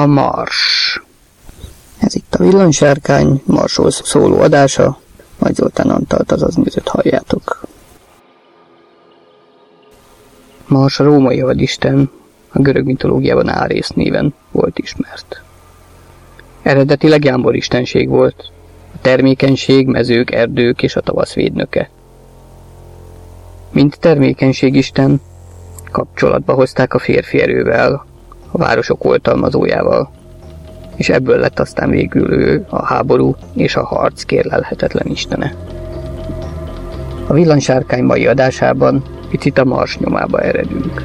A Mars. Ez itt a villanysárkány Marsról szóló adása, majd Zoltán Antalt, azaz műzött halljátok. Mars a római hadisten, a görög mitológiában Árész néven volt ismert. Eredetileg jámbor istenség volt, a termékenység, mezők, erdők és a tavasz védnöke. Mint termékenységisten, kapcsolatba hozták a férfi erővel, a városok oltalmazójával, és ebből lett aztán végül ő a háború és a harc kérlelhetetlen istene. A villansárkány mai adásában picit a mars nyomába eredünk.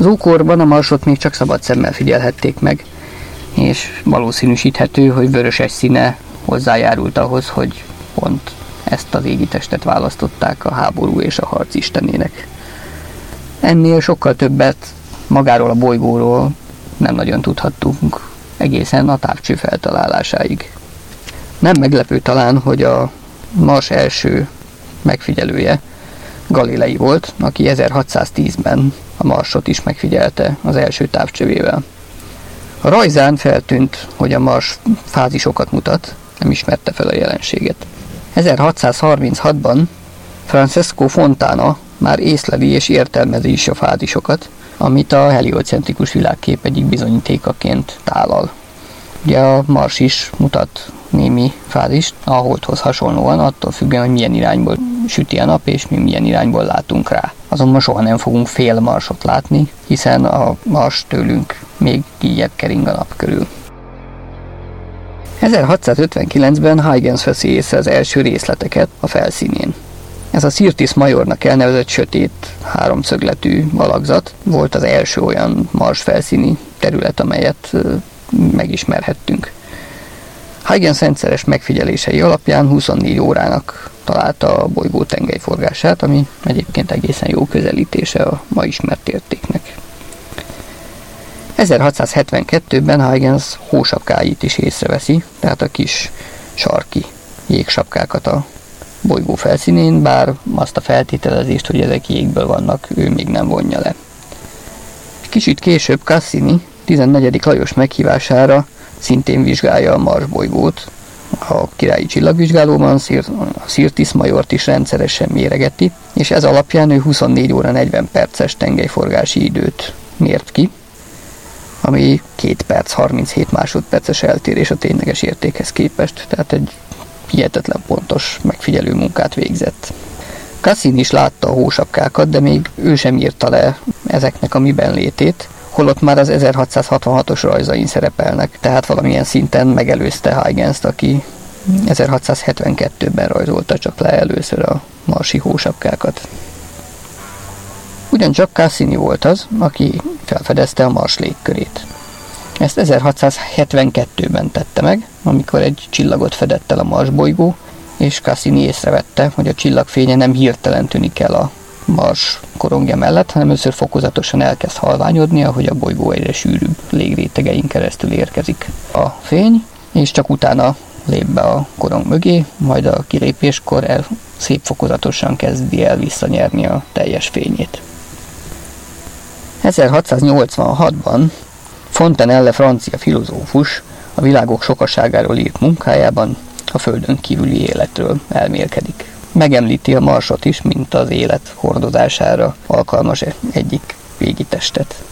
Az ókorban a marsot még csak szabad szemmel figyelhették meg, és valószínűsíthető, hogy vöröses színe hozzájárult ahhoz, hogy pont ezt az égitestet választották a háború és a harc istenének. Ennél sokkal többet magáról a bolygóról nem nagyon tudhattunk egészen a távcső feltalálásáig. Nem meglepő talán, hogy a Mars első megfigyelője Galilei volt, aki 1610-ben a Marsot is megfigyelte az első távcsövével. A rajzán feltűnt, hogy a Mars fázisokat mutat, nem ismerte fel a jelenséget. 1636-ban Francesco Fontana már észleli és értelmezi is a fázisokat, amit a heliocentrikus világkép egyik bizonyítékaként tálal. Ugye a Mars is mutat némi fázist a Holdhoz hasonlóan, attól függően, hogy milyen irányból süti a nap, és mi milyen irányból látunk rá. Azonban soha nem fogunk fél marsot látni, hiszen a mars tőlünk még kígyebb kering a nap körül. 1659-ben Huygens veszi észre az első részleteket a felszínén. Ez a Sirtis Majornak elnevezett sötét, háromszögletű alakzat volt az első olyan mars felszíni terület, amelyet megismerhettünk. Huygens rendszeres megfigyelései alapján 24 órának találta a bolygó tengelyforgását, ami egyébként egészen jó közelítése a ma ismert értéknek. 1672-ben Huygens hósapkáit is észreveszi, tehát a kis sarki jégsapkákat a bolygó felszínén, bár azt a feltételezést, hogy ezek jégből vannak, ő még nem vonja le. Kicsit később Cassini 14. Lajos meghívására szintén vizsgálja a Mars bolygót. A királyi csillagvizsgálóban a Sirtis Majort is rendszeresen méregeti, és ez alapján ő 24 óra 40 perces tengelyforgási időt mért ki, ami 2 perc 37 másodperces eltérés a tényleges értékhez képest, tehát egy hihetetlen pontos megfigyelő munkát végzett. Cassin is látta a hósapkákat, de még ő sem írta le ezeknek a miben létét, holott már az 1666-os rajzain szerepelnek, tehát valamilyen szinten megelőzte Huygens-t, aki 1672-ben rajzolta csak le először a marsi hósapkákat. Ugyancsak Cassini volt az, aki felfedezte a Mars légkörét. Ezt 1672-ben tette meg, amikor egy csillagot fedett el a Mars bolygó, és Cassini észrevette, hogy a csillagfénye nem hirtelen tűnik el a Mars korongja mellett, hanem először fokozatosan elkezd halványodni, ahogy a bolygó egyre sűrűbb légrétegein keresztül érkezik a fény, és csak utána lép be a korong mögé, majd a kilépéskor el szép fokozatosan kezdi el visszanyerni a teljes fényét. 1686-ban Fontenelle francia filozófus a világok sokaságáról írt munkájában a földön kívüli életről elmélkedik megemlíti a marsot is, mint az élet hordozására alkalmas egyik végitestet.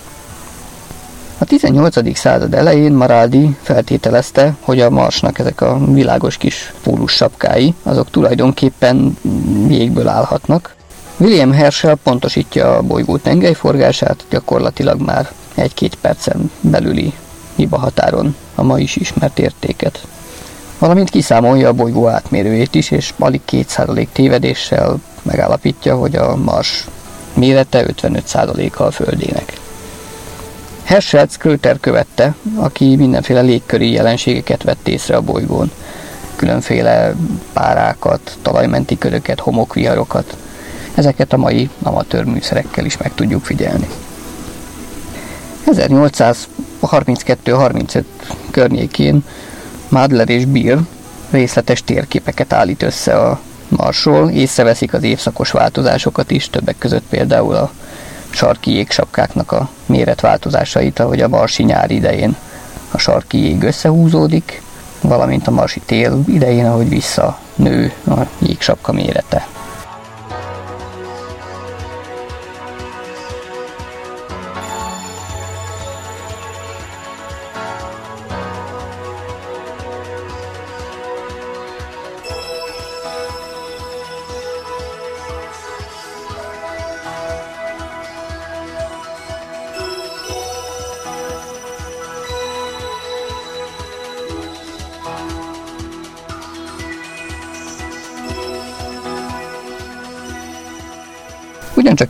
A 18. század elején Maraldi feltételezte, hogy a marsnak ezek a világos kis pólus sapkái, azok tulajdonképpen jégből állhatnak. William Herschel pontosítja a bolygó tengelyforgását, gyakorlatilag már egy-két percen belüli hiba határon a ma is ismert értéket valamint kiszámolja a bolygó átmérőjét is, és alig 2% tévedéssel megállapítja, hogy a Mars mérete 55%-a a Földének. Herschel Kröter követte, aki mindenféle légköri jelenségeket vett észre a bolygón. Különféle párákat, talajmenti köröket, homokviharokat. Ezeket a mai amatőr műszerekkel is meg tudjuk figyelni. 1832-35 környékén Madler és Beer részletes térképeket állít össze a Marsról, észreveszik az évszakos változásokat is, többek között például a sarki jégsapkáknak a méretváltozásait, ahogy a marsi nyár idején a sarki jég összehúzódik, valamint a marsi tél idején, ahogy visszanő a jégsapka mérete.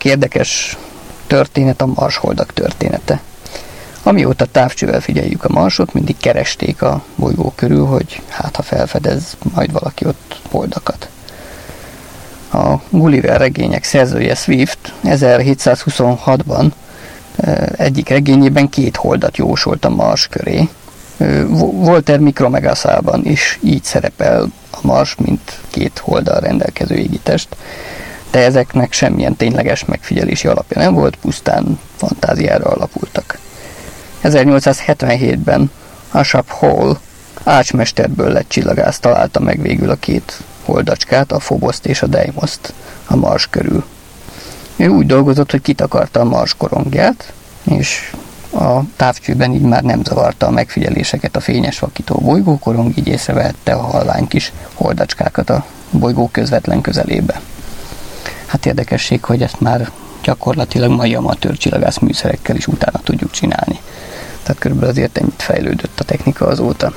Ugyancsak érdekes történet a marsholdak története. Amióta távcsővel figyeljük a marsot, mindig keresték a bolygó körül, hogy hát ha felfedez majd valaki ott holdakat. A Gulliver regények szerzője Swift 1726-ban egyik regényében két holdat jósolt a Mars köré. Walter Micromegasában is így szerepel a Mars, mint két holdal rendelkező égitest de ezeknek semmilyen tényleges megfigyelési alapja nem volt, pusztán fantáziára alapultak. 1877-ben Ashap Hall ácsmesterből lett csillagász találta meg végül a két holdacskát, a Phoboszt és a Deimoszt a Mars körül. Ő úgy dolgozott, hogy kitakarta a Mars korongját, és a távcsőben így már nem zavarta a megfigyeléseket a fényes vakító bolygókorong, így észrevette a halvány kis holdacskákat a bolygó közvetlen közelébe. Hát érdekesség, hogy ezt már gyakorlatilag mai amatőr csillagász műszerekkel is utána tudjuk csinálni. Tehát körülbelül azért ennyit fejlődött a technika azóta.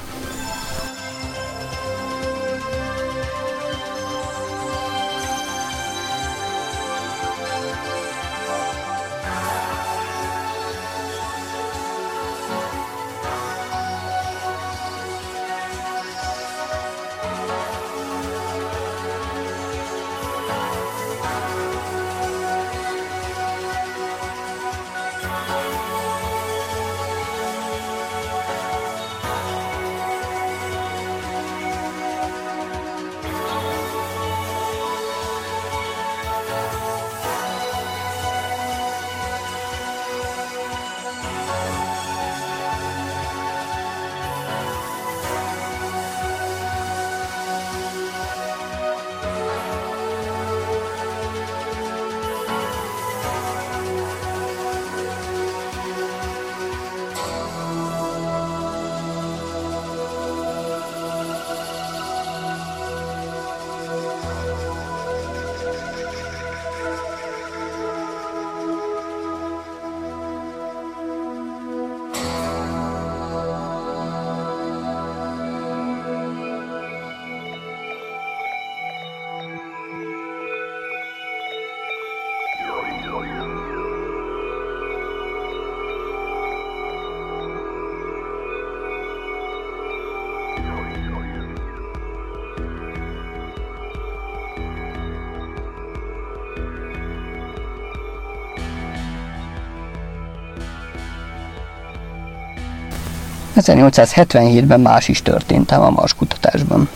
1877-ben más is történt a Mars kutatásban.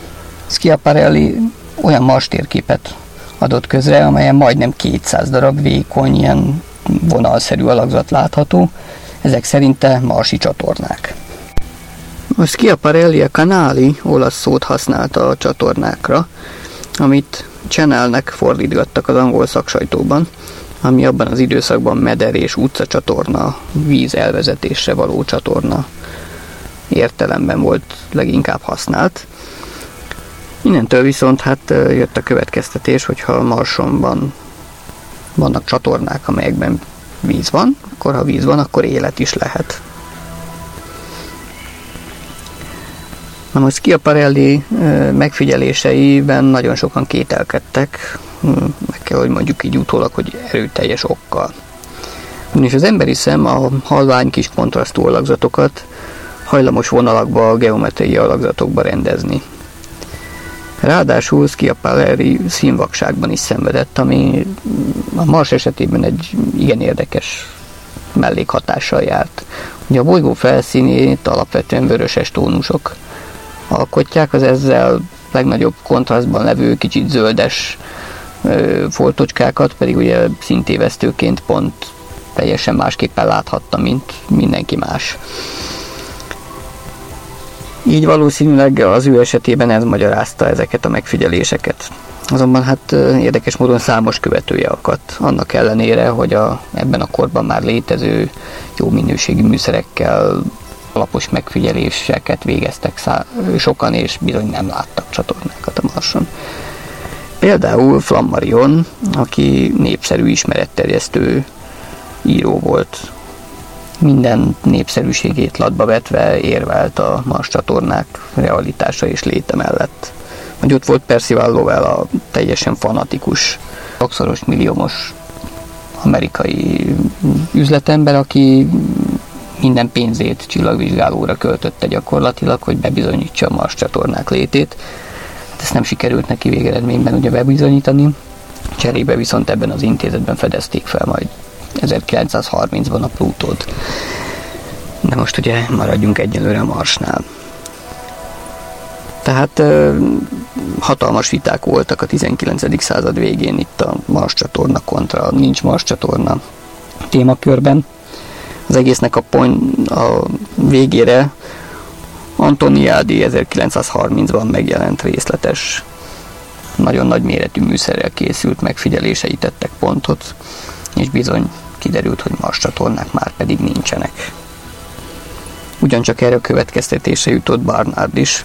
Schiaparelli olyan Mars térképet adott közre, amelyen majdnem 200 darab vékony, ilyen vonalszerű alakzat látható, ezek szerinte marsi csatornák. A Schiaparelli a Canali olasz szót használta a csatornákra, amit channelnek fordítgattak az angol szaksajtóban, ami abban az időszakban meder és utcacsatorna, víz elvezetésre való csatorna értelemben volt leginkább használt. Innentől viszont hát jött a következtetés, hogyha Marsonban vannak csatornák, amelyekben víz van, akkor ha víz van, akkor élet is lehet. Na most Schiaparelli megfigyeléseiben nagyon sokan kételkedtek, meg kell, hogy mondjuk így utólag, hogy erőteljes okkal. És az emberi szem a halvány kis kontrasztú alakzatokat hajlamos vonalakba, geometriai alakzatokba rendezni. Ráadásul Schiaparelli színvakságban is szenvedett, ami a Mars esetében egy igen érdekes mellékhatással járt. Ugye a bolygó felszínét alapvetően vöröses tónusok alkotják, az ezzel legnagyobb kontrasztban levő kicsit zöldes ö, foltocskákat pedig ugye szintévesztőként pont teljesen másképpen láthatta, mint mindenki más. Így valószínűleg az ő esetében ez magyarázta ezeket a megfigyeléseket. Azonban hát érdekes módon számos követője akadt, annak ellenére, hogy a, ebben a korban már létező jó minőségű műszerekkel alapos megfigyeléseket végeztek szá- sokan, és bizony nem láttak csatornákat a Marson. Például Flammarion, aki népszerű ismeretterjesztő író volt, minden népszerűségét latba vetve érvelt a Mars csatornák realitása és léte mellett. Vagy ott volt Percival Lowell, a teljesen fanatikus, sokszoros milliómos amerikai üzletember, aki minden pénzét csillagvizsgálóra költötte gyakorlatilag, hogy bebizonyítsa a Mars csatornák létét. Hát ezt nem sikerült neki végeredményben ugye bebizonyítani, cserébe viszont ebben az intézetben fedezték fel majd 1930-ban a Plutót. De most ugye maradjunk egyelőre a Marsnál. Tehát hatalmas viták voltak a 19. század végén itt a Mars csatorna kontra nincs Mars csatorna témakörben. Az egésznek a, point, a végére Antoniadi 1930-ban megjelent részletes, nagyon nagy méretű műszerrel készült megfigyelései tettek pontot, és bizony kiderült, hogy Mars csatornák már pedig nincsenek. Ugyancsak erre a következtetése jutott Barnard is,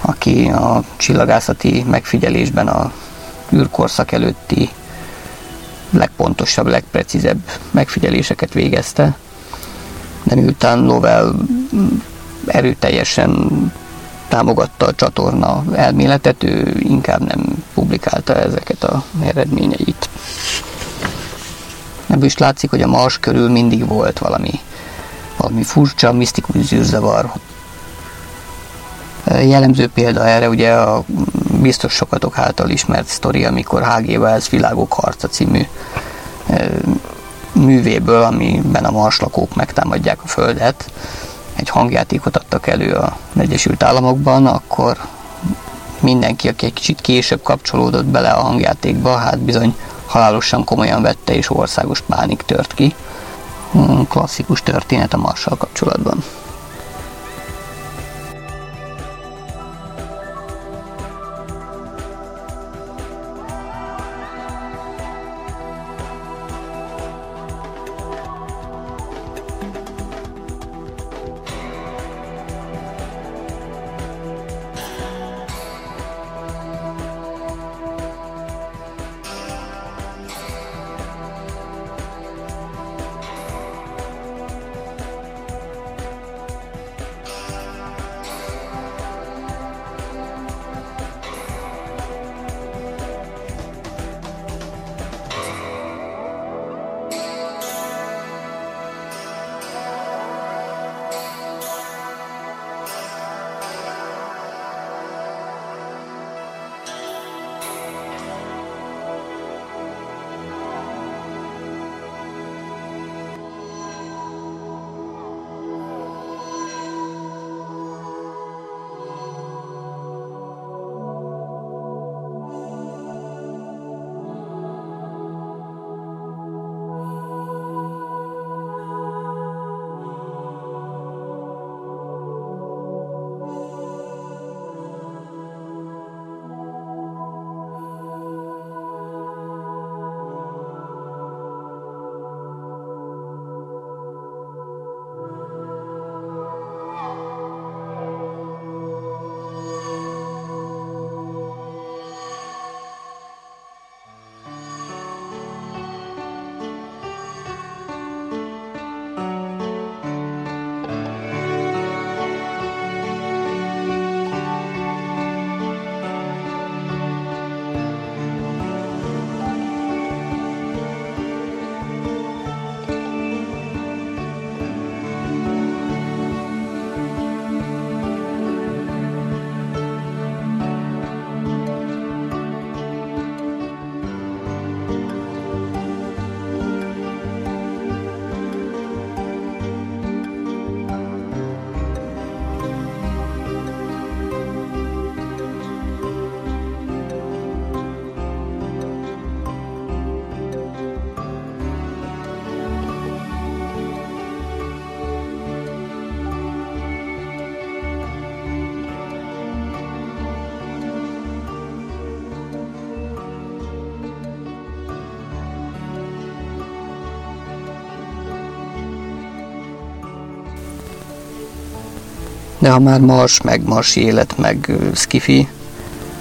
aki a csillagászati megfigyelésben a űrkorszak előtti legpontosabb, legprecízebb megfigyeléseket végezte, de miután Lovell erőteljesen támogatta a csatorna elméletet, ő inkább nem publikálta ezeket a eredményeit. Ebből is látszik, hogy a Mars körül mindig volt valami, valami furcsa, misztikus zűrzavar. Jellemző példa erre ugye a biztos sokatok által ismert sztori, amikor H.G. Wells Világok harca című művéből, amiben a marslakók megtámadják a Földet, egy hangjátékot adtak elő a Egyesült Államokban, akkor mindenki, aki egy kicsit később kapcsolódott bele a hangjátékba, hát bizony halálosan komolyan vette, és országos pánik tört ki. Hmm, klasszikus történet a Marssal kapcsolatban. De ha már Mars, meg Marsi élet, meg Skifi,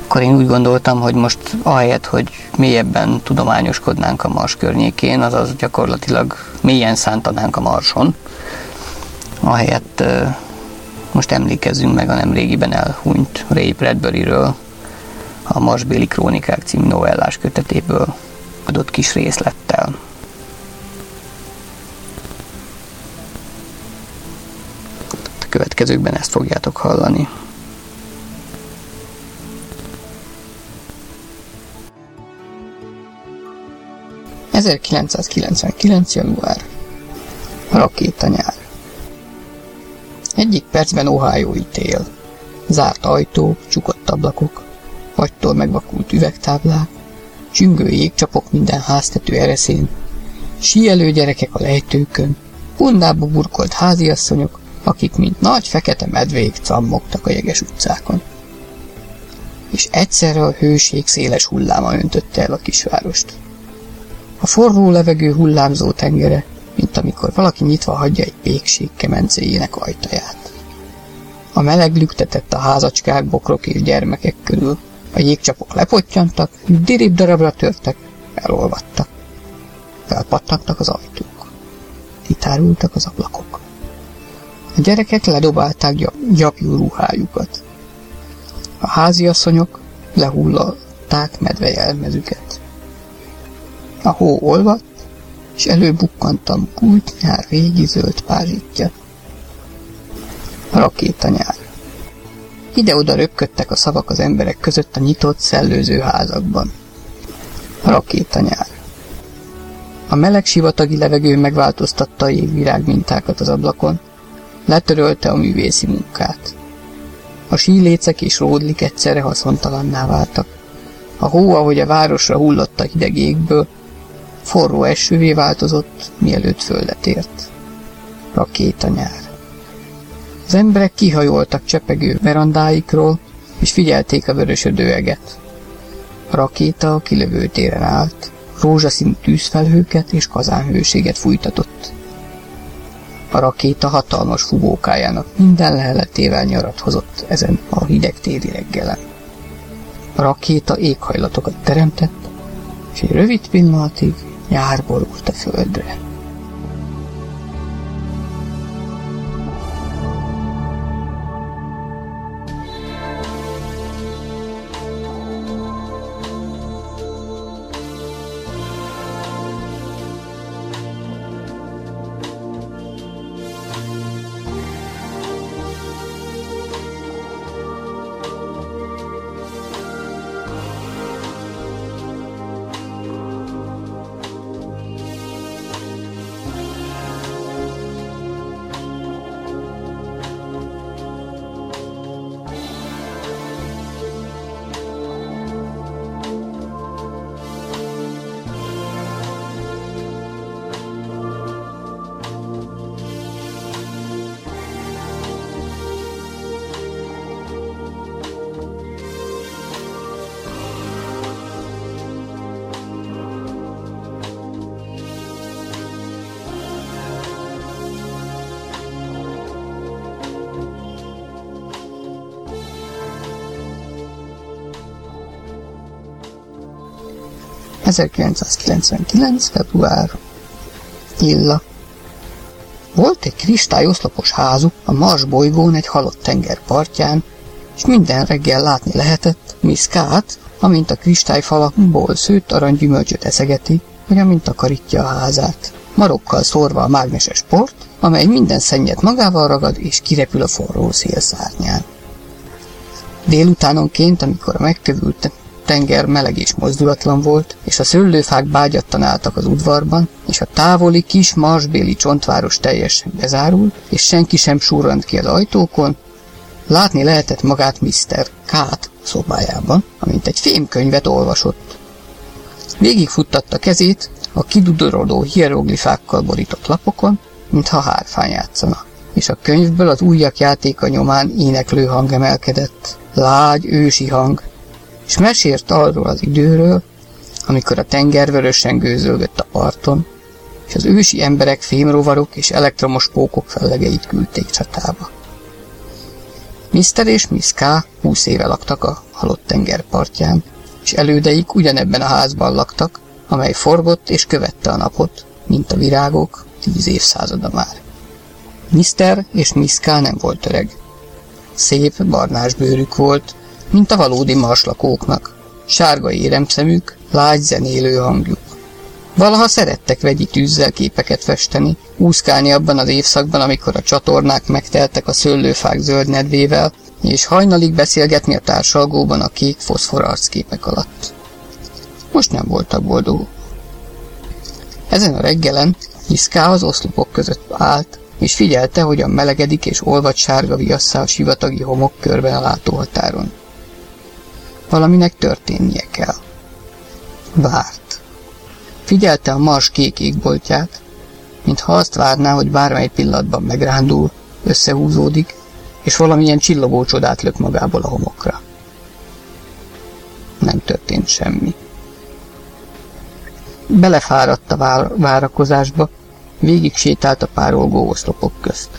akkor én úgy gondoltam, hogy most ahelyett, hogy mélyebben tudományoskodnánk a Mars környékén, azaz gyakorlatilag mélyen szántanánk a Marson, ahelyett most emlékezzünk meg a nem régiben elhunyt Ray Bradbury-ről, a Marsbéli Krónikák című novellás kötetéből adott kis részlettel. Következőkben ezt fogjátok hallani. ...1999. január. Rakéta nyár. Egyik percben ohio tél. Zárt ajtók, csukott ablakok, fagytól megvakult üvegtáblák, csüngő jégcsapok minden háztető ereszén, síelő gyerekek a lejtőkön, hundába burkolt háziasszonyok, akik mint nagy fekete medvék cammogtak a jeges utcákon. És egyszerre a hőség széles hulláma öntötte el a kisvárost. A forró levegő hullámzó tengere, mint amikor valaki nyitva hagyja egy pékség kemencéjének ajtaját. A meleg lüktetett a házacskák, bokrok és gyermekek körül, a jégcsapok lepottyantak, dirib darabra törtek, elolvadtak. Felpattantak az ajtók. Kitárultak az ablakok. A gyerekek ledobálták gyap, gyapjú ruhájukat. A háziasszonyok lehullatták medvejelmezüket. A hó olvadt, és előbukkantam kult nyár régi zöld pázsitja. A rakéta. Ide-oda röpködtek a szavak az emberek között a nyitott, szellőző házakban. A rakétanyár. A meleg sivatagi levegő megváltoztatta a jégvirág mintákat az ablakon, letörölte a művészi munkát. A sílécek és ródlik egyszerre haszontalanná váltak. A hó, ahogy a városra hullott a hideg égből, forró esővé változott, mielőtt földet ért. Rakétanyár. Az emberek kihajoltak csepegő verandáikról, és figyelték a vörösödő eget. A rakéta a kilövő téren állt, rózsaszínű tűzfelhőket és kazánhőséget fújtatott. A rakéta hatalmas fugókájának minden leheletével nyarat hozott ezen a hideg téli reggelen. A rakéta éghajlatokat teremtett, és egy rövid pillanatig nyár borult a földre. 1999. február. Illa. Volt egy kristályoszlopos házuk a Mars bolygón egy halott tenger partján, és minden reggel látni lehetett Miss Kát, amint a kristályfalakból szőtt aranygyümölcsöt eszegeti, vagy amint takarítja a házát. Marokkal szórva a mágneses port, amely minden szennyet magával ragad és kirepül a forró szélszárnyán. Délutánonként, amikor a megkövült tenger meleg és mozdulatlan volt, és a szőlőfák bágyattan álltak az udvarban, és a távoli kis marsbéli csontváros teljesen bezárult, és senki sem surrant ki az ajtókon, látni lehetett magát Mr. Kát szobájában, amint egy fémkönyvet olvasott. Végigfuttatta kezét a kidudorodó hieroglifákkal borított lapokon, mintha hárfán játszana, és a könyvből az újak játéka nyomán éneklő hang emelkedett. Lágy, ősi hang, és mesélt arról az időről, amikor a tenger vörösen gőzölgött a parton, és az ősi emberek fémrovarok és elektromos pókok fellegeit küldték csatába. Mr. és Miss K. húsz éve laktak a halott tengerpartján, és elődeik ugyanebben a házban laktak, amely forgott és követte a napot, mint a virágok, tíz évszázada már. Mr. és Miss K. nem volt öreg. Szép, barnás bőrük volt, mint a valódi marslakóknak, sárga éremszemük, lágy zenélő hangjuk. Valaha szerettek vegyi tűzzel képeket festeni, úszkálni abban az évszakban, amikor a csatornák megteltek a szőlőfák zöld nedvével, és hajnalig beszélgetni a társalgóban a kék foszfor arcképek alatt. Most nem voltak boldogok. Ezen a reggelen Iszká az oszlopok között állt, és figyelte, hogyan melegedik és olvad sárga viasszá a sivatagi homok körben a látóhatáron. Valaminek történnie kell. Várt. Figyelte a mars kék égboltját, mintha azt várná, hogy bármely pillanatban megrándul, összehúzódik, és valamilyen csillogó csodát lök magából a homokra. Nem történt semmi. Belefáradt a vár várakozásba, végig sétált a párolgó oszlopok közt.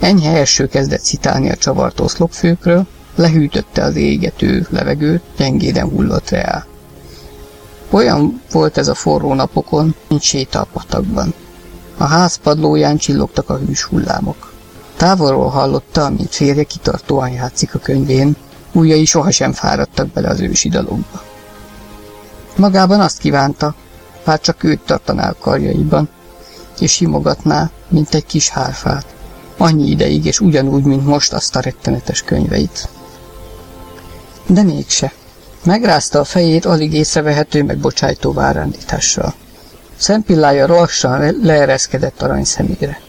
Enyhe első kezdett szitálni a csavart oszlopfőkről, lehűtötte az égető levegőt, gyengéden hullott reál. Olyan volt ez a forró napokon, mint séta a patakban. A ház padlóján csillogtak a hűs hullámok. Távolról hallotta, mint férje kitartóan játszik a könyvén, ujjai sohasem fáradtak bele az ősi dalokba. Magában azt kívánta, bár csak őt tartaná a karjaiban, és simogatná, mint egy kis hárfát, annyi ideig, és ugyanúgy, mint most azt a rettenetes könyveit. De mégse. Megrázta a fejét alig észrevehető megbocsájtó várándítással. Szempillája lassan leereszkedett arany szemére.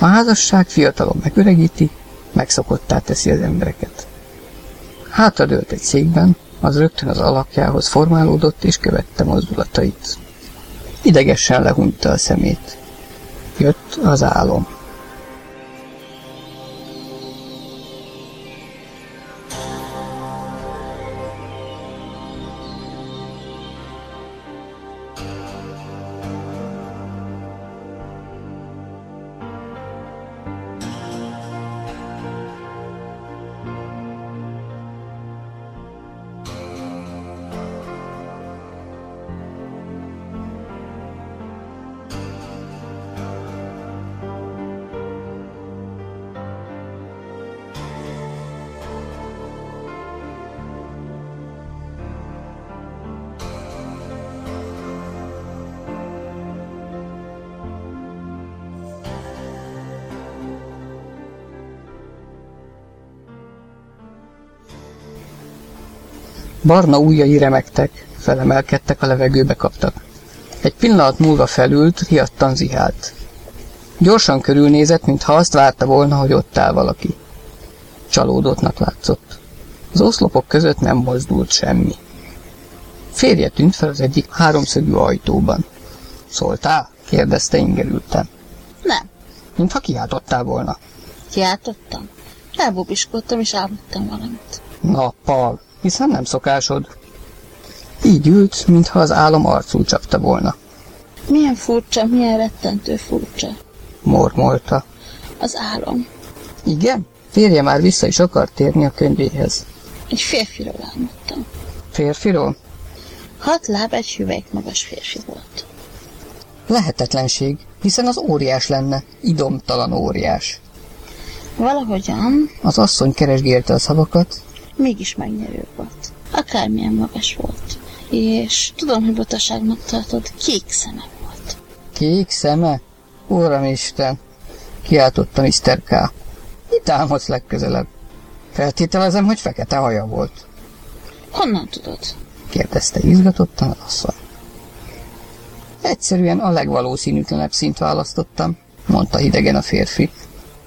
A házasság fiatalon megöregíti, megszokottá teszi az embereket. Hátradőlt egy székben, az rögtön az alakjához formálódott és követte mozdulatait. Idegesen lehunta a szemét. Jött az álom. Barna ujjai remegtek, felemelkedtek, a levegőbe kaptak. Egy pillanat múlva felült, riadtan zihált. Gyorsan körülnézett, mintha azt várta volna, hogy ott áll valaki. Csalódottnak látszott. Az oszlopok között nem mozdult semmi. Férje tűnt fel az egyik háromszögű ajtóban. Szóltál? kérdezte ingerülten. Nem. Mintha kiáltottál volna. Kiáltottam? Elbubiskodtam és álmodtam valamit. Nappal, hiszen nem szokásod. Így ült, mintha az álom arcul csapta volna. Milyen furcsa, milyen rettentő furcsa. Mormolta. Az álom. Igen? Férje már vissza is akart térni a könyvéhez. Egy férfiról álmodtam. Férfiról? Hat láb egy hüvelyk magas férfi volt. Lehetetlenség, hiszen az óriás lenne, idomtalan óriás. Valahogyan Az asszony keresgélte a szavakat, mégis megnyerő volt. Akármilyen magas volt. És tudom, hogy butaságnak tartod, kék szeme volt. kék szeme, Uramisten, kiáltotta Mr. K. Itt álmodsz legközelebb. Feltételezem, hogy fekete haja volt, Honnan tudod? kérdezte izgatottan az asszony. Egyszerűen a legvalószínűtlenebb szint választottam, mondta hidegen a férfi,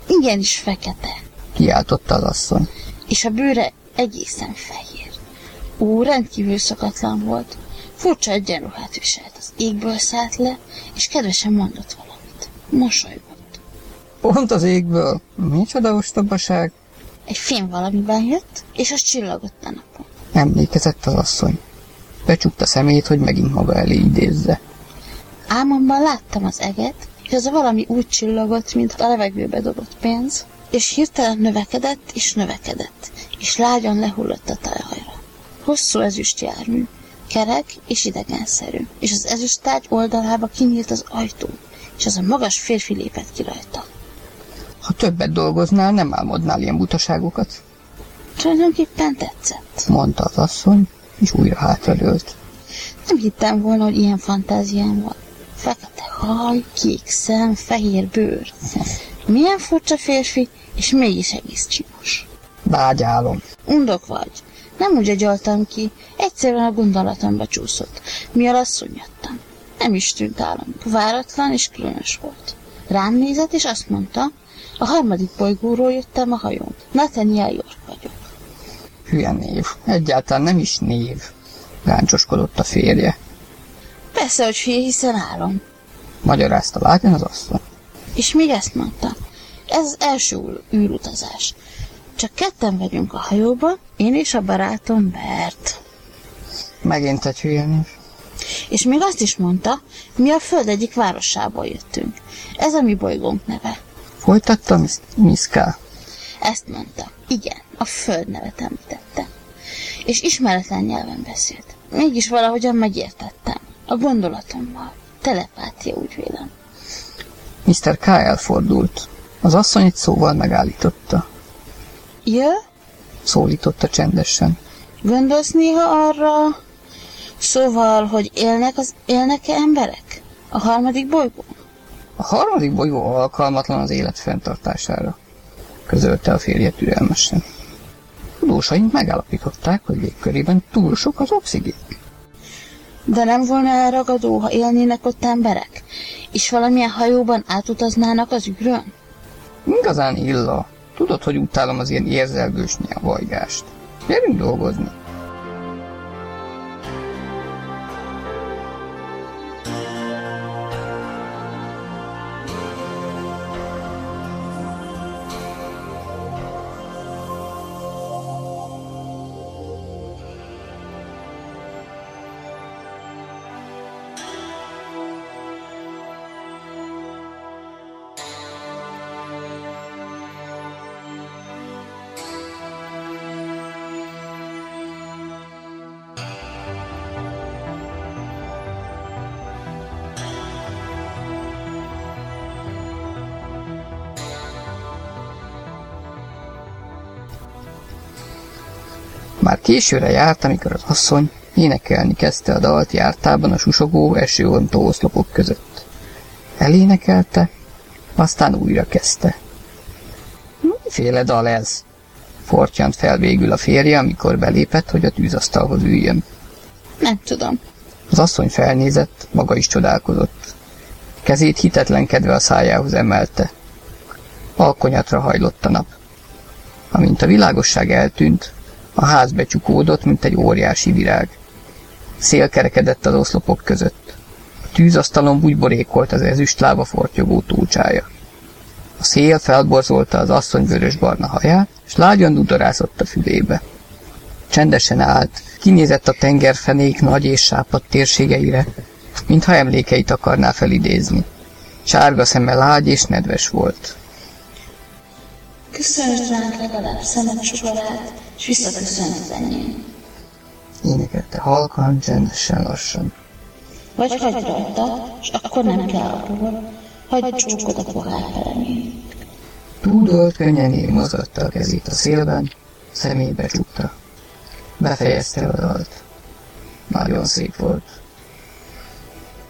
Igenis fekete. kiáltotta az asszony. És a bőre egészen fehér. Ó, rendkívül szokatlan volt. Furcsa egyenruhát viselt. Az égből szállt le, és kedvesen mondott valamit. Mosolygott. Pont az égből, micsoda ostobaság, Egy film valamiben jött, és az csillagott a napon. emlékezett az asszony. Becsukta szemét, hogy megint maga elé idézze. Álmomban láttam az eget, és az a valami úgy csillogott, mint a levegőbe dobott pénz, és hirtelen növekedett és növekedett, és lágyan lehullott a talajra. Hosszú ezüst jármű, kerek és idegenszerű, és az ezüsttárgy oldalába kinyílt az ajtó, és az a magas férfi lépett ki rajta. Ha többet dolgoznál, nem álmodnál ilyen butaságokat, Tulajdonképpen tetszett. mondta az asszony, és újra hátradőlt. Nem hittem volna, hogy ilyen fantáziám van. Fekete haj, kék szem, fehér bőr. Milyen furcsa férfi, és mégis egész csinos. Vágyálom. Undok vagy. Nem úgy agyaltam ki, egyszerűen a gondolatomba csúszott, mi alatt szunnyadtam. Nem is tűnt állam, váratlan és különös volt. Rám nézett, és azt mondta, a harmadik bolygóról jöttem a hajón. Nathaniel York vagyok. Hülye név. Egyáltalán nem is név. Gáncoskodott a férje. Persze, hogy hülye, hiszen álom. Magyarázta lágyan az asszony. És még ezt mondta. Ez az első űr- űrutazás. Csak ketten vagyunk a hajóban, én és a barátom Bert. Megint egy név. És még azt is mondta, mi a föld egyik városából jöttünk. Ez a mi bolygónk neve. Folytatta Miss, Miss K. Ezt mondta. Igen, a föld nevet említette. És ismeretlen nyelven beszélt. Mégis valahogyan megértettem. A gondolatommal. Telepátia, úgy vélem. Mr. K. elfordult. Az asszony egy szóval megállította. Jö? Szólította csendesen. Gondolsz néha arra... Szóval, hogy élnek az élnek-e emberek? A harmadik bolygón? A harmadik bolygó alkalmatlan az élet fenntartására, közölte a férje türelmesen. Tudósaink megállapították, hogy légkörében túl sok az oxigén. De nem volna elragadó, ha élnének ott emberek? És valamilyen hajóban átutaznának az űrön? Igazán illa. Tudod, hogy utálom az ilyen érzelgős nyelvajgást. Gyerünk dolgozni. Későre járt, amikor az asszony énekelni kezdte a dalt jártában a susogó, esőontó oszlopok között. Elénekelte, aztán újra kezdte. Miféle dal ez? Fortyant fel végül a férje, amikor belépett, hogy a tűzasztalhoz üljön. Nem tudom. Az asszony felnézett, maga is csodálkozott. Kezét hitetlenkedve a szájához emelte. Alkonyatra hajlott a nap. Amint a világosság eltűnt, a ház becsukódott, mint egy óriási virág. Szél kerekedett az oszlopok között. A tűzasztalon bugyborékolt az ezüst lába fortyogó túlcsája. A szél felborzolta az asszony vörös-barna haját, és lágyan dudorázott a fülébe. Csendesen állt, kinézett a tengerfenék nagy és sápadt térségeire, mintha emlékeit akarná felidézni. Sárga szeme lágy és nedves volt. Köszönöm ránk legalább szemet csukorát, és visszaköszönhet enyém. Énekelte halkan, csendesen lassan. Vagy hagyd rajta, és akkor nem kell abból, hagyd csókod a pohár felemé. Túdolt könnyen mozgatta a kezét a szélben, szemébe csukta. Befejezte a dalt. Nagyon szép volt.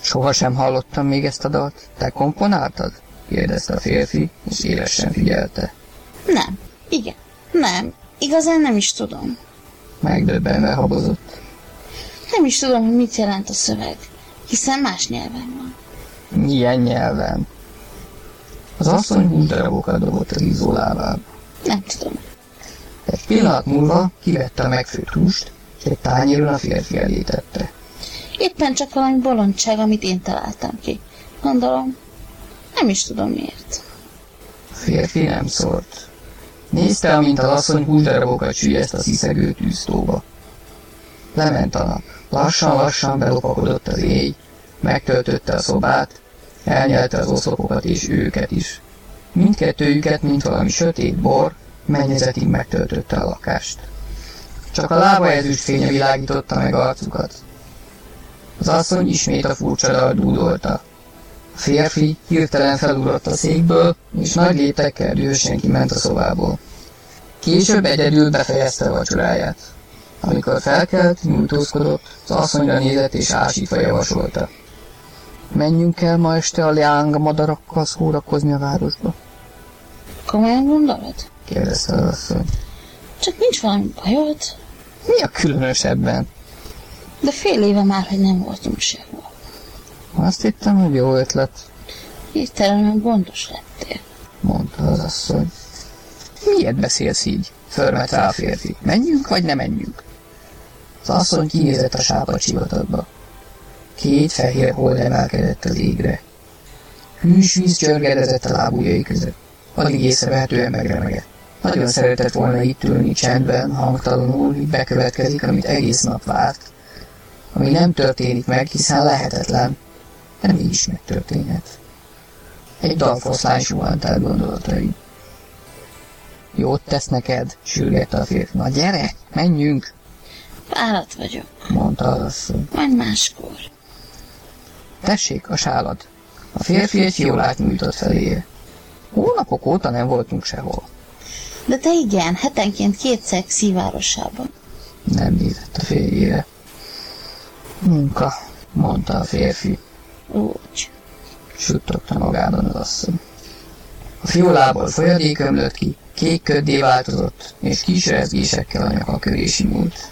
Soha sem hallottam még ezt a dalt. Te komponáltad? kérdezte a férfi, és élesen figyelte. Nem. Igen. Nem. Igazán nem is tudom. Megdöbbenve habozott. Nem is tudom, hogy mit jelent a szöveg, hiszen más nyelven van. Milyen nyelven? Az asszony húsdarabokat dobott az izzólávába. Nem tudom. Egy pillanat múlva kivette a megfőtt húst, és egy tányéron a férfi elé tette. Éppen csak valami bolondság, amit én találtam ki. Gondolom, nem is tudom miért. A férfi nem szólt. Nézte, amint az asszony húsdarabokat süllyeszt a sziszegő tűztóba. Lement a nap. Lassan-lassan belopakodott az éj, megtöltötte a szobát, elnyelte az oszlopokat és őket is. Mindkettőjüket, mint valami sötét bor, mennyezetig megtöltötte a lakást. Csak a lába ezüst fénye világította meg arcukat. Az asszony ismét a furcsa dal dúdolta. Férfi hirtelen felugrott a székből, és nagy léptekkel dühösen kiment a szobából. Később egyedül befejezte a vacsoráját. Amikor felkelt, nyújtózkodott, az asszonyra nézett és ásítva javasolta. Menjünk el ma este a leáng madarakkal szórakozni a városba? Komolyan gondolod? kérdezte az asszony. Csak nincs valami bajod? Mi a különös ebben? De fél éve már, hogy nem voltunk sehol. Azt hittem, hogy jó ötlet, Hirtelen gondos lettél. mondta az asszony. Miért beszélsz így? Förmet rá a férfi. Menjünk, vagy nem menjünk? Az asszony kinézett a sápat sivatagba. Két fehér hold emelkedett az égre. Hűs víz csörgedezett a lábujjai között. Alig észrevehetően megremegett. Nagyon szeretett volna itt ülni csendben, hangtalanul, hogy bekövetkezik, amit egész nap várt. Ami nem történik meg, hiszen lehetetlen, de mégis megtörténhet. Egy dalfoszlány suhant el gondolatai. Jót tesz neked, sürgette a férfi. Na gyere, menjünk, Fáradt vagyok. mondta az asszony. Majd máskor. Tessék, a sálad. A férfi egy fiolát nyújtott feléje. Hónapok óta nem voltunk sehol. De te igen, hetenként kétszer szívárosában. Nem nézett a férjére. Munka, mondta a férfi. Úgy. Suttogta magában az asszony. A fiolából folyadék ömlött ki, kék köddé változott, és kis rezgésekkel a nyaka köré simult.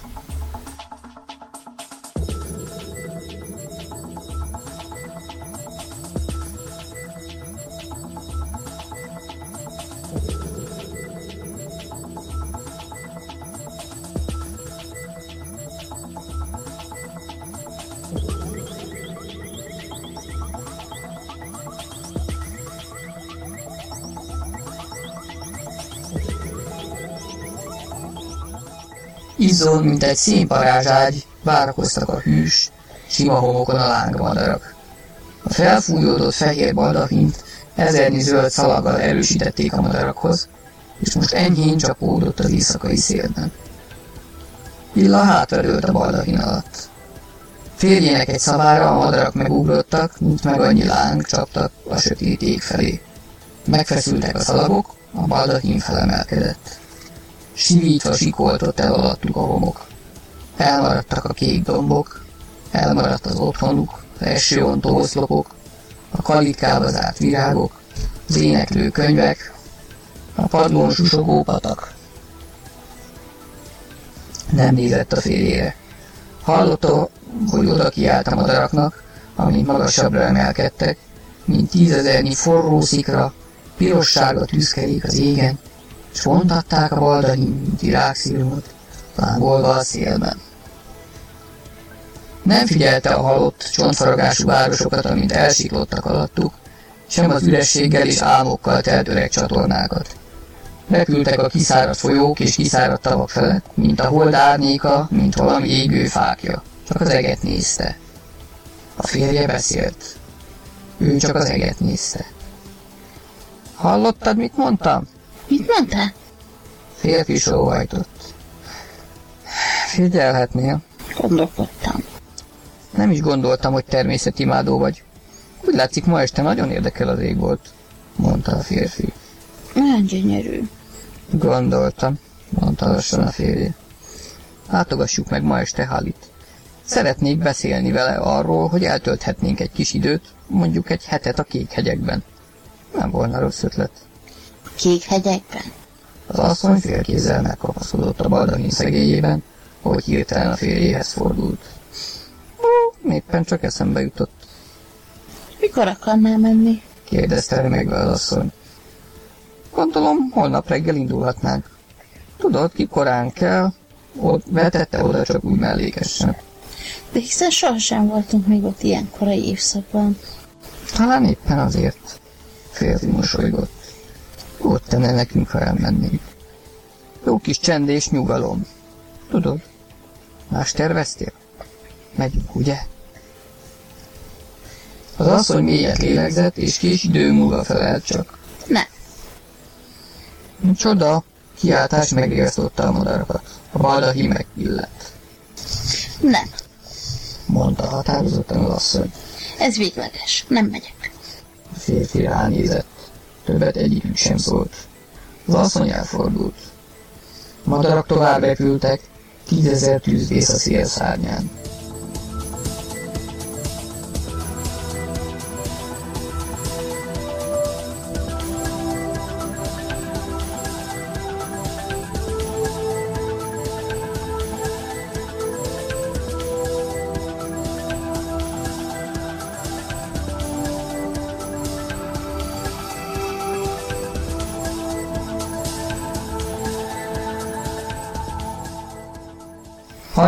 Izzon, mint egy színparázságy, várakoztak a hűs, sima homokon a lángmadarak. A felfújódott fehér baldahint ezernyi zöld szalaggal erősítették a madarakhoz, és most enyhén csapódott az éjszakai szélben. Illa hátradőlt a baldahin alatt. Férjének egy szavára a madarak megugrottak, mint meg annyi láng csaptak a sötét ég felé. Megfeszültek a szalagok, a baldahin felemelkedett. Sivítva sikoltott el alattuk a homok. Elmaradtak a kék dombok, elmaradt az otthonuk, az esőontó oszlopok, a kalitkába zárt virágok, az éneklő könyvek, a padlón susogó patak. Nem nézett a férjére. Hallotta, hogy oda kiállt a madaraknak, amint magasabbra emelkedtek, mint tízezernyi forró szikra, pirossága tűzkerék az égen, és vontatták a baldahin, mint virágszirmot, lángolva a szélben. Nem figyelte a halott, csontfaragású városokat, amint elsiklottak alattuk, sem az ürességgel és álmokkal telt öreg csatornákat. Repültek a kiszáradt folyók és kiszáradt tavak felett, mint a hold árnyéka, mint valami égő fákja. Csak az eget nézte. A férje beszélt. Ő csak az eget nézte. Hallottad, mit mondtam? Mit mondtál? Férfi sóhajtott. Figyelhetnél. Gondolkodtam. Nem is gondoltam, hogy természetimádó vagy. Úgy látszik, ma este nagyon érdekel az ég volt, mondta a férfi. Olyan gyönyörű. Gondoltam, mondta lassan a férje. Látogassuk meg ma este Halit. Szeretnék beszélni vele arról, hogy eltölthetnénk egy kis időt, mondjuk egy hetet a kék hegyekben. Nem volna rossz ötlet. Kék hegyekben. Az asszony félkézzel megkapaszkodott a baldahin szegélyében, hogy hirtelen a férjéhez fordult. Éppen csak eszembe jutott, Mikor akarnál menni? kérdezte remegve az asszony. Gondolom, holnap reggel indulhatnánk. Tudod, ki korán kell, ott vetette oda csak úgy mellékesen. De hiszen sohasem voltunk még ott ilyen korai évszakban. Talán éppen azért. Férfi mosolygott. Ott tenne nekünk, ha elmennénk. Jó kis csend és nyugalom. Tudod, más terveztél? Megyünk, ugye? Az asszony mélyet lélegzett, és kés idő múlva felelt csak. Ne, Csoda! Kiáltás megriasztotta a madarakat. A baldahi megillett. Nem, Mondta határozottan az asszony. ez végleges. Nem megyek. A férfi ránézett. Többet egyikük sem szólt. Az asszony elfordult. Madarak tovább repültek, tízezer tűzvész a szél szárnyán.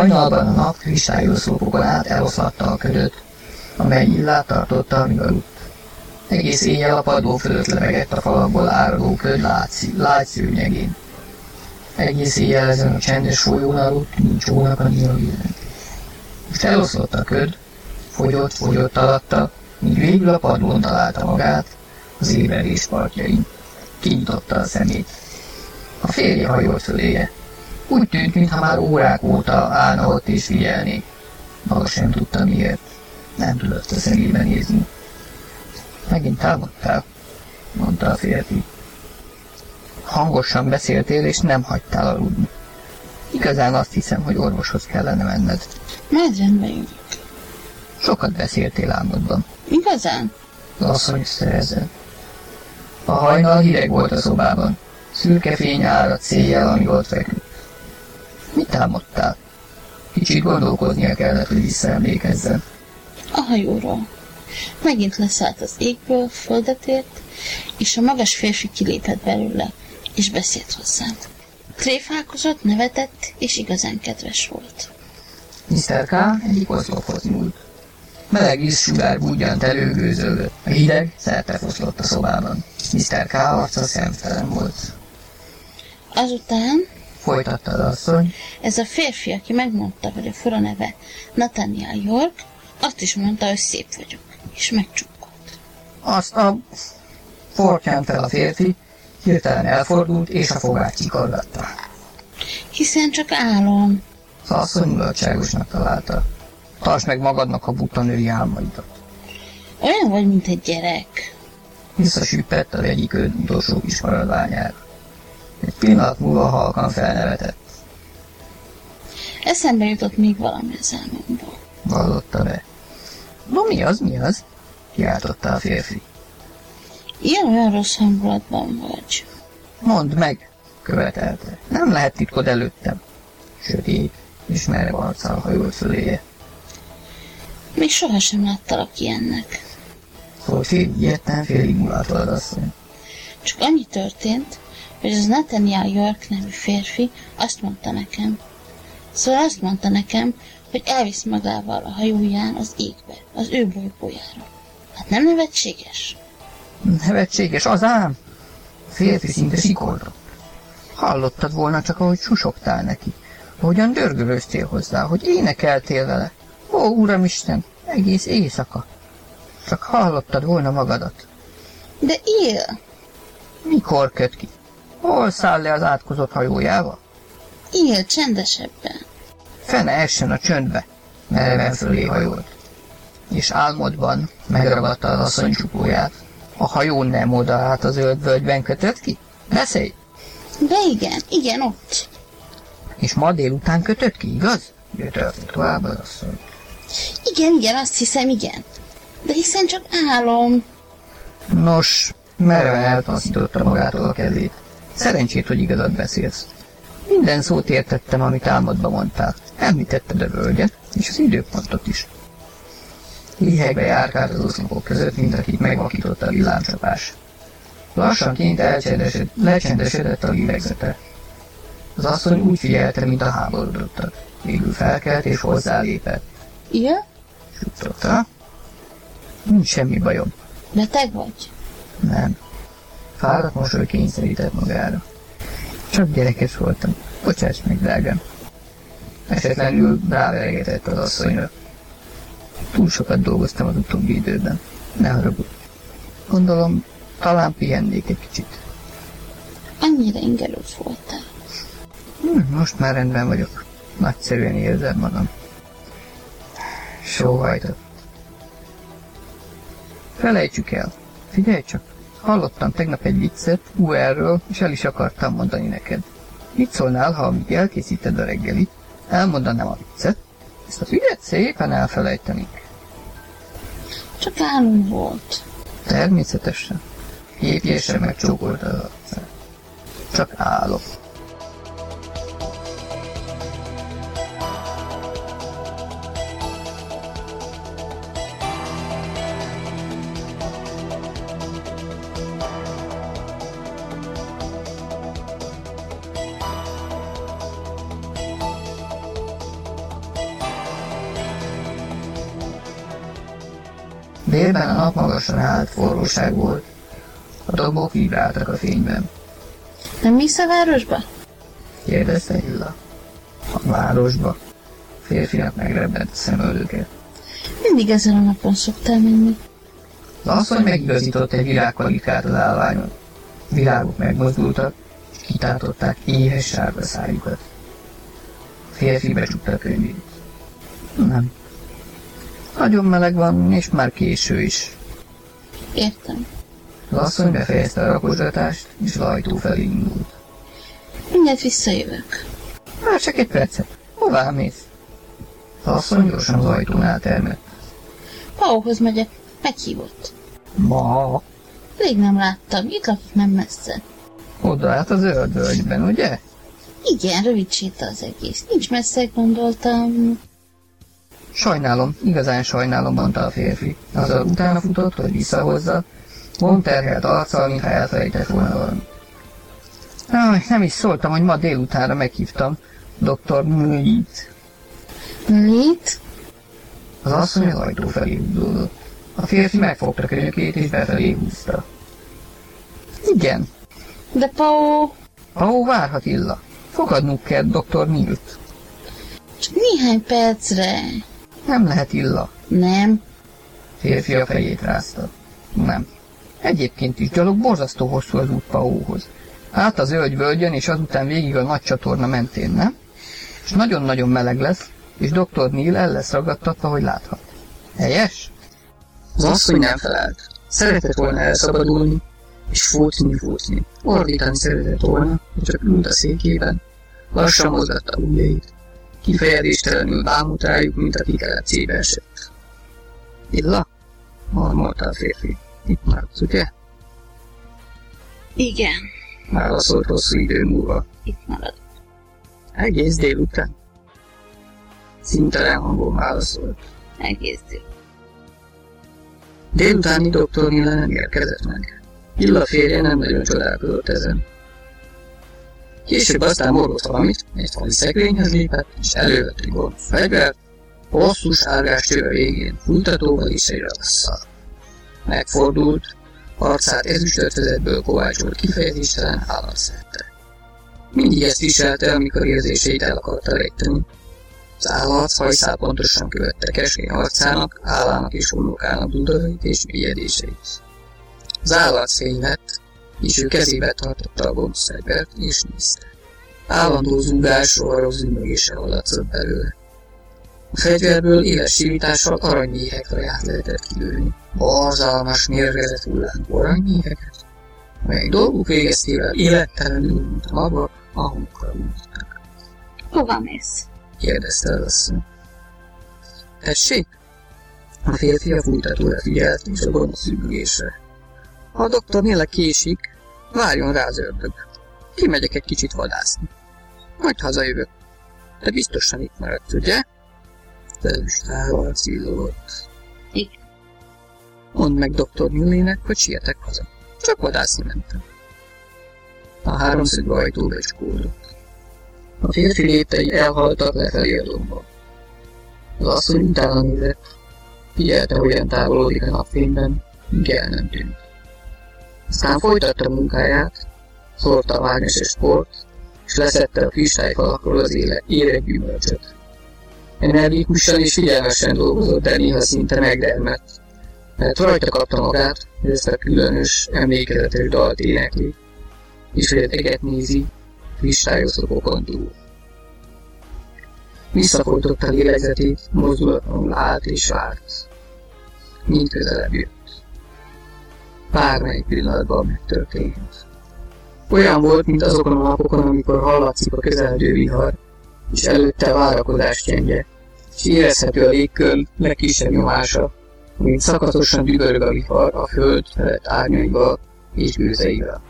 Hajnalban a nap kristályoszlopokon át eloszlatta a ködöt, amely illát tartotta, amíg aludt. Egész éjjel a padló fölött lebegett a falakból áradó köd látszi, lágy szőnyegén. Egész éjjel ezen a csendes folyón aludt, nincs csónak a nyílvíznek. Most eloszlott a köd, fogyott, fogyott alatta, míg végül a padlón találta magát, az ébredés partjain. Kinyitotta a szemét. A férje hajolt föléje. Úgy tűnt, mintha már órák óta állna ott és figyelni. Maga sem tudta miért. Nem tudott a szemébe nézni. Megint támadtál, mondta a férfi. Hangosan beszéltél, és nem hagytál aludni. Igazán azt hiszem, hogy orvoshoz kellene menned. Majd rendbe jövök. Sokat beszéltél álmodban. Igazán? Az asszony szerezett. A hajnal hideg volt a szobában. Szürke fény áradt széjjel, ami ott feküdt. Mit álmodtál? Kicsit gondolkoznia kellett, hogy visszaemlékezzen. A hajóról. Megint leszállt az égből, földet ért, és a magas férfi kilépett belőle, és beszélt hozzám. Tréfálkozott, nevetett, és igazán kedves volt. Mr. K. egyik oszlophoz nyúlt. Meleg víz sugár budjant előgőzölött. A hideg szerte foszlott a szobában. Mr. K. arca szemtelen volt. Azután Folytatta az asszony, ez a férfi, aki megmondta, hogy a fura neve Nathaniel York, azt is mondta, hogy szép vagyok, és megcsukkolt. azt a... Fortyán fel a férfi, hirtelen elfordult, és a fogát csikorgatta. Hiszen csak álom. Az asszony mulatságosnak találta. Tartsd meg magadnak a buta női álmaidat. Olyan vagy, mint egy gyerek. Visszasüppett az egyik őd utolsó kis maradványára. Egy pillanat múlva halkan felnevetett. Eszembe jutott még valami az álmomból. Vallotta be. No mi az, mi az? Kiáltotta a férfi. Ilyen olyan rossz hangulatban vagy. Mondd meg, követelte. Nem lehet titkod előttem. Sötét, és merev arccal hajolt föléje. Még sohasem láttalak ilyennek. Szólt fél ilyetten, félig mulatott az asszony. Csak annyi történt, hogy az Nathaniel York nevű férfi azt mondta nekem. Szóval azt mondta nekem, hogy elvisz magával a hajóján az égbe, az ő bolygójára. Hát nem nevetséges? Nevetséges, az ám! Férfi szinte sikoldott. Hallottad volna csak, ahogy susogtál neki. Ahogyan dörgölöztél hozzá, hogy énekeltél vele. Ó, Uramisten, egész éjszaka. Csak hallottad volna magadat. De él! Mikor köt ki? Hol száll le az átkozott hajójával? Él csendesebben. Fene essen a csöndbe, mereven fölé hajolt. És álmodban megragadta az asszony csukóját. A hajó nem oda át a zöld völgyben kötött ki? Beszélj! De igen, igen, ott. És ma délután kötött ki, igaz? Jötött tovább az asszony. Igen, igen, azt hiszem, igen. De hiszen csak álom. Nos, mereven eltaszította magától a kezét. Szerencsét, hogy igazat beszélsz. Minden szót értettem, amit álmodban mondtál. Említetted a völgyet, és az időpontot is. Lihegve járkált az oszlopok között, mint akit megvakította a villámcsapás. Lassanként elcsendesedett, lecsendesedett a lélegzete. Az asszony úgy figyelte, mint a háborodottak. Végül felkelt és hozzálépett. Igen? Suttogta. Nincs semmi bajom. Beteg vagy? Nem. Fáradt mosoly kényszerített magára. Csak gyerekes voltam. Bocsáss meg, drágám. Esetlenül ráveregetett az asszonyra. Túl sokat dolgoztam az utóbbi időben. Ne haragudj. Gondolom, talán pihennék egy kicsit. Annyira ingerült voltál. Hm, most már rendben vagyok. Nagyszerűen érzem magam. Sóhajtott. Felejtsük el. Figyelj csak, hallottam tegnap egy viccet UR-ről, és el is akartam mondani neked. Mit szólnál, ha amíg elkészíted a reggelit, elmondanám a viccet, ezt a fügyet szépen elfelejtenék. Csak álom volt. Természetesen. Képjésre megcsókolta az arcát. Csak álok. Nap magasan állt, forróság volt. A dobok vibráltak a fényben. Nem mész a városba? Kérdezte Illa. A városba. A férfinak megrebbent szemöldöke. Mindig ezen a napon szoktál menni. Az asszony megigazított egy virágpalikát az állványon. Virágok megmozdultak, és kitátották éhes sárga szájukat. A férfi becsukta a könyvét. Nem. Nagyon meleg van, és már késő is. Értem. Az asszony befejezte a rakozgatást, és az ajtó felé indult. Mindjárt visszajövök. Már csak egy percet. Hová mész? Az asszony gyorsan az ajtónál termett. Pauhoz megyek. Meghívott. Ma, Rég nem láttam. Itt lakik nem messze. oda át a zöld völgyben, ugye? Igen, rövid séta az egész. Nincs messze, gondoltam. Sajnálom, igazán sajnálom, mondta a férfi. Azzal utána futott, hogy visszahozza, terhelt arccal, mintha elfelejtett volna valami. Aj, nem is szóltam, hogy ma délutánra meghívtam dr. Műit. Lét? Az asszony az ajtó felé húzódott. A férfi megfogta könyökét és befelé húzta. Igen, De Pau... Pau várhat Illa. Fogadnunk kell dr. Nilt. Csak néhány percre. Nem lehet Illa. Nem. Férfi a fejét rázta. Nem. Egyébként is gyalog borzasztó hosszú az út Paóhoz. Át az zöld völgyön, és azután végig a nagy csatorna mentén, nem? És nagyon-nagyon meleg lesz, és dr. Neil el lesz ragadtatva, hogy láthat. Helyes? Az asszony nem felelt. Szeretett volna elszabadulni, és futni, futni. Ordítani szeretett volna, hogy csak ült a székében. Lassan mozgatta ujjait. Kifejezéstelenül bámult rájuk, mint aki kelepcébe esett. Illa? Mormolta a férfi. Itt maradsz, ugye? Igen. Válaszolt hosszú idő múlva. Itt marad. Egész délután? Szintelen hangon válaszolt. Egész dél. Délutáni doktor Nila nem érkezett meg. Illa férje nem nagyon csodálkozott ezen. Később aztán morgott valamit, egy fali szekrényhez lépett, és elővett egy gonosz fegyvert, hosszú sárgás csőre végén fújtatóval és egy ravasszal. Megfordult, arcát ezüstötvezetből kovácsolt kifejezéstelen állat szerte. Mindig ezt viselte, amikor érzéseit el akarta rejteni. Az állat hajszál pontosan követte keskeny arcának, állának és homlokának dudait és mélyedéseit. Az állat fénylett, és ő kezébe tartotta a gonosz fegyvert, és nézte. Állandó zúgás, roharos zümmögése hallatszott belőle. A fegyverből éles simítással aranyméhek raját lehetett kilőni. Borzalmas, mérgezett hullámú aranyméheket, amelyek dolguk végeztével élettelenül, mint a magak, a homokra újítottak. Hova mész? kérdezte az asszony. Tessék? A férfi a fújtatóra figyelt, és a gonosz zümmögésre. Ha a doktor tényleg késik, várjon rá az ördög. Kimegyek egy kicsit vadászni. Majd hazajövök. Te biztosan itt maradsz, ugye? Felüstával cillogott. Igen. Mondd meg doktor Millének, hogy sietek haza. Csak vadászni mentem. A háromszög ajtó becskódott. A férfi léptei elhaltak lefelé a domba. Az asszony utána nézett, figyelte, hogyan távolodik a napfényben, míg el nem tűnt. Aztán folytatta munkáját, szórta a mágneses sport, és leszette a kristályfalakról az éle, éreg gyümölcsöt. Energikusan és figyelmesen dolgozott, de néha szinte megdermett, mert rajta kapta magát, hogy ezt a különös, emlékezetes dalt énekli, és hogy a teget nézi, kristályoszlopokon túl. Visszafolytotta lélegzetét, mozdulatlanul állt és várt. Mind közelebb jött. Bármelyik pillanatban megtörtént. Olyan volt, mint azokon a napokon, amikor hallatszik a közeledő vihar, és előtte várakozás csendje, és érezhető a légkör legkisebb nyomása, mint szakaszosan dübörög a vihar a föld felett árnyaival és gőzeivel.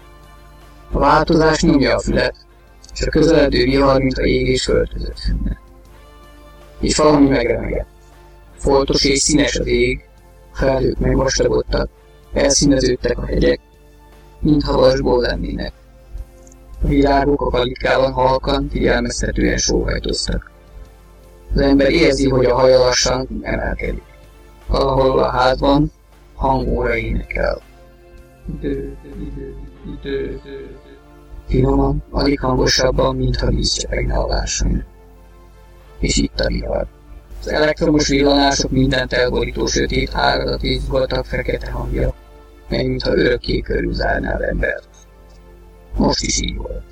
A változás nyomja a fület, és a közeledő vihar, mint a ég és föld között fűnne. És valami megremegett. Foltos és színes az ég, a felhők megvastagodtak, elszíneződtek a hegyek, mintha vasból lennének. A virágok a kalitkában halkan, figyelmeztetően sóhajtoztak. Az ember érzi, hogy a haja lassan emelkedik. Valahol a házban hangóra énekel. Finoman, alig hangosabban, mintha víz csepegne a láson. És itt a vihar. Az elektromos villanások mindent elborító sötét áradat és fekete hangja, mely mintha örökké körülzárná az embert. Most is így volt.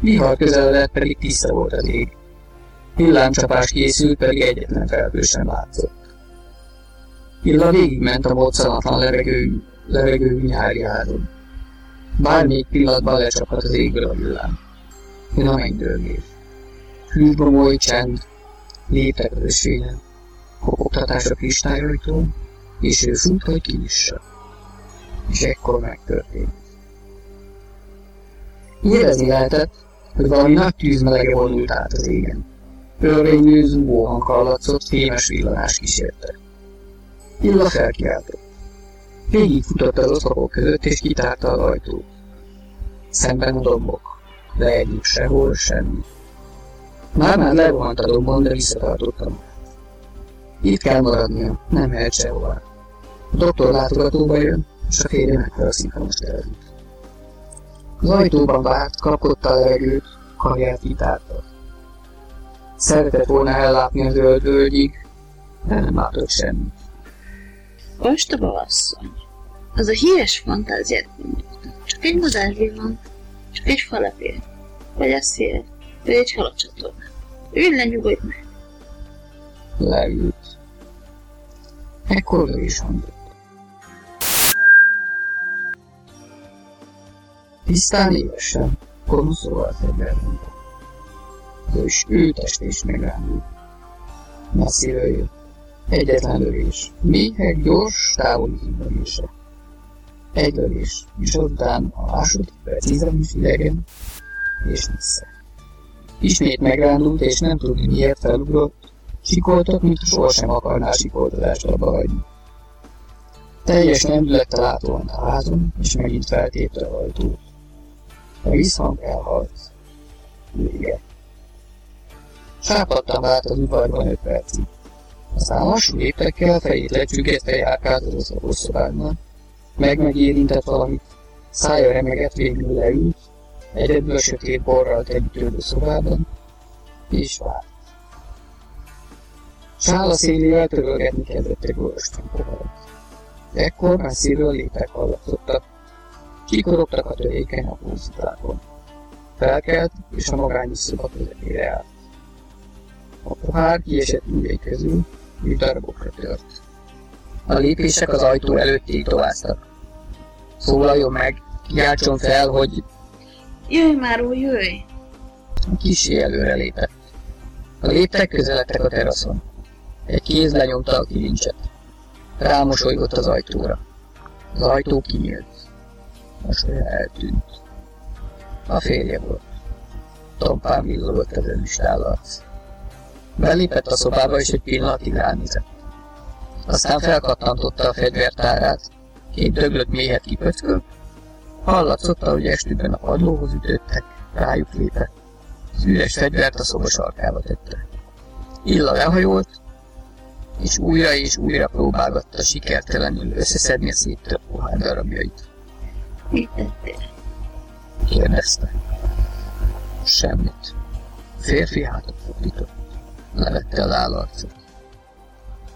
Vihar közeledett, pedig tiszta volt az ég. Villámcsapás készült, pedig egyetlen felhő sem látszott. Illa végigment a moccanatlan levegő, levegő nyári áron. Bármelyik pillanatban lecsaphat az égből a villám. Jön a mennydörgés. Hűsbomoly csend, léptek az ösvényen, kopogtatás a kristályajtón, és ő fut, hogy kinyissa. És ekkor megtörtént. Érezni lehetett, hogy valami nagy tűzmelege vonult át az égen. Örvényű, zúgó hang hallatszott, fémes villanás kísérte. Illa felkiáltott. futott az oszlopok között, és kitárta az ajtót. Szemben a dombok, de egyik sehol semmi. Már-már lerohant a dombon, de visszatartottam. Itt kell maradnia, nem mehet sehová. A doktor látogatóba jön, és a férje megfelszít, ha most elrűt. Az ajtóban várt, kapkodta a levegőt, karját kitárta. Szeretett volna ellátni a zöld völgyig, de nem látott semmit. Ostoba asszony. Az a híres fantáziát mondjuk. Csak egy van, csak egy falepél, vagy a szél, vagy egy halacsatorna. Ülj le, nyugodj meg. Leült. Ekkor ő is hangzott. Tisztán évesen, konszol az emberünk. És ő test is megállult. Messziről jött. Egyetlen lövés. Méhek gyors, távoli hívonése. Egy lövés, és azután a második precízen is idegen, és vissza. Ismét megrándult, és nem tudni miért felugrott, sikoltott, mint sohasem akarná sikoltatást abba hagyni. Teljes lendülettel átolnt a házon, és megint feltépte a ajtót. A visszhang elhalt. Vége. Sápadtam át az udvarban öt percig. Aztán lassú léptekkel fejét lecsüggetve az oszlopos szobában. Meg megérintett valamit, szája remegett végül leült, egyedül a sötét borral tegyítődő szobában, és várt. Sála szélével törölgetni kezdett egy borostan poharat. Ekkor messziről lépek hallatszottak, Kikorogtak a törékeny aprózitlákon. Felkelt, és a magányos szoba közepére állt. A pohár kiesett ujjai közül, és darabokra tört. A lépések az ajtó előtt tétováztak. Szólaljon meg, kiáltson fel, hogy... Jöjj már, új, jöjj! Kisé előre lépett. A léptek közeledtek a teraszon. Egy kéz lenyomta a kilincset. Rámosolygott az ajtóra. Az ajtó kinyílt most olyan eltűnt. A férje volt. Tompán villogott az önistállarc. Belépett a szobába, és egy pillanatig ránézett. Aztán felkattantotta a fegyvertárát, két döglött méhet kipöckölt, hallatszott, hogy estükben a padlóhoz ütöttek, rájuk lépett. Az üres fegyvert a szoba sarkába tette. Illa lehajolt, és újra és újra próbálgatta sikertelenül összeszedni a széttört pohár darabjait. Mit tettél? Kérdezte. Semmit. A férfi hátat fordított. Levette az állarcot.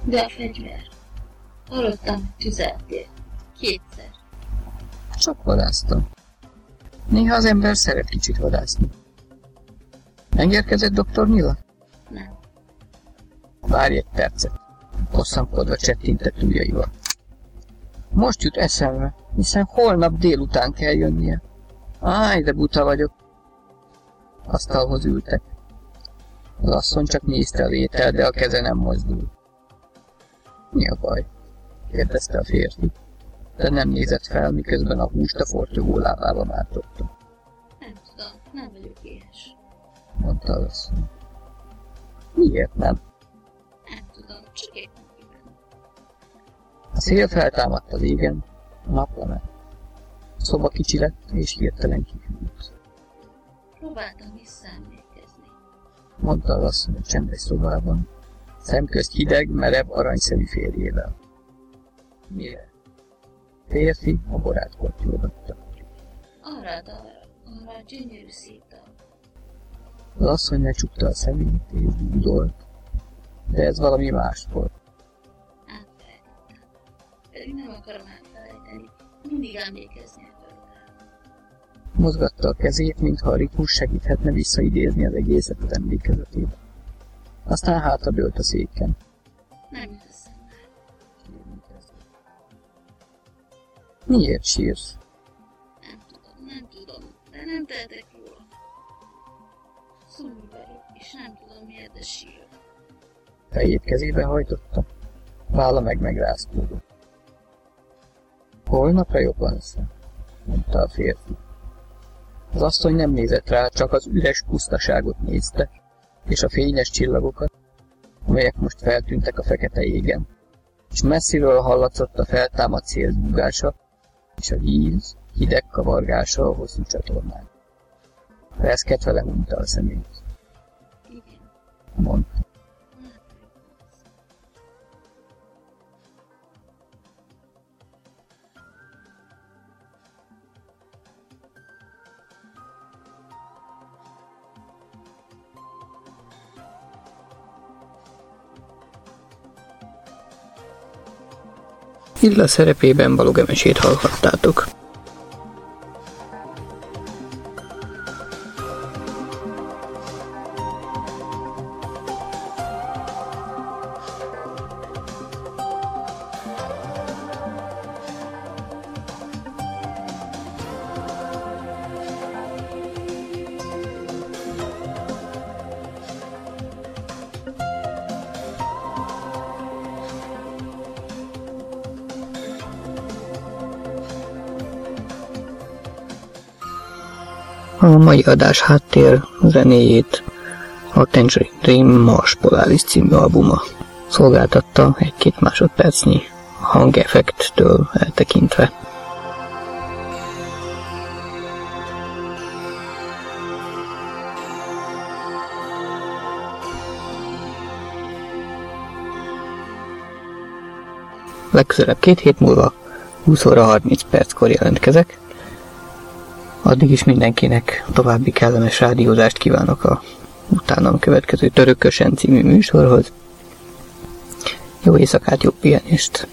De a fegyver. Hallottam, tüzeltél. Kétszer. Csak varáztam. Néha az ember szeret kicsit vadászni. Megérkezett doktor Nila? Nem. Várj egy percet. Hosszankodva csettintett ujjaival. Most jut eszembe, hiszen holnap délután kell jönnie. Áj, de buta vagyok. Asztalhoz ültek. Az asszony csak nézte a étel, de a keze nem mozdul. Mi a baj? kérdezte a férfi, de nem nézett fel, miközben a húst a fortyogó lábába mártotta. Nem tudom, nem vagyok éhes. Mondta az asszony. Miért nem? Nem tudom, csak éppen kívánom. A szél feltámadt az égen, a nap lement. A szoba kicsi lett, és hirtelen kihűlt. Próbáltam visszaemlékezni. Mondta az asszony a csendes szobában, szemközt hideg, merev, aranyszemű férjével. Mire? Férfi a borát kortyolgatta. Arra arra gyönyörű szép dalra. Az asszony lecsukta a szemét és dúdolt, de ez valami más volt. Átfelejtettem. Pedig nem akarom elfelejteni. Mindig emlékezni akarok. Mozgatta a kezét, mintha a ritmus segíthetne visszaidézni az egészet az emlékezetébe. Aztán hátradőlt a széken. Nem Miért sírsz? Nem tudom, nem tudom, de nem tehetek róla. Szomorú vagyok, és nem tudom miért, de sírok. Fejét kezébe hajtotta, válla meg megrázkódott. Holnapra jobban leszel, mondta a férfi. Az asszony nem nézett rá, csak az üres pusztaságot nézte, és a fényes csillagokat, amelyek most feltűntek a fekete égen, és messziről hallatszott a feltámadt szél és a víz hideg kavargása a hosszú csatornán. Reszketve lehunta a szemét, Igen, mondta. Illa szerepében Balogemesét hallhattátok. Mai adás háttér zenéjét a Tangerine Dream Mars Polaris című albuma szolgáltatta egy-két másodpercnyi hangeffekttől eltekintve. Legközelebb két hét múlva 20 óra 30 perckor jelentkezek. Addig is mindenkinek további kellemes rádiózást kívánok a utánam következő Törökösen című műsorhoz. Jó éjszakát, jó pihenést!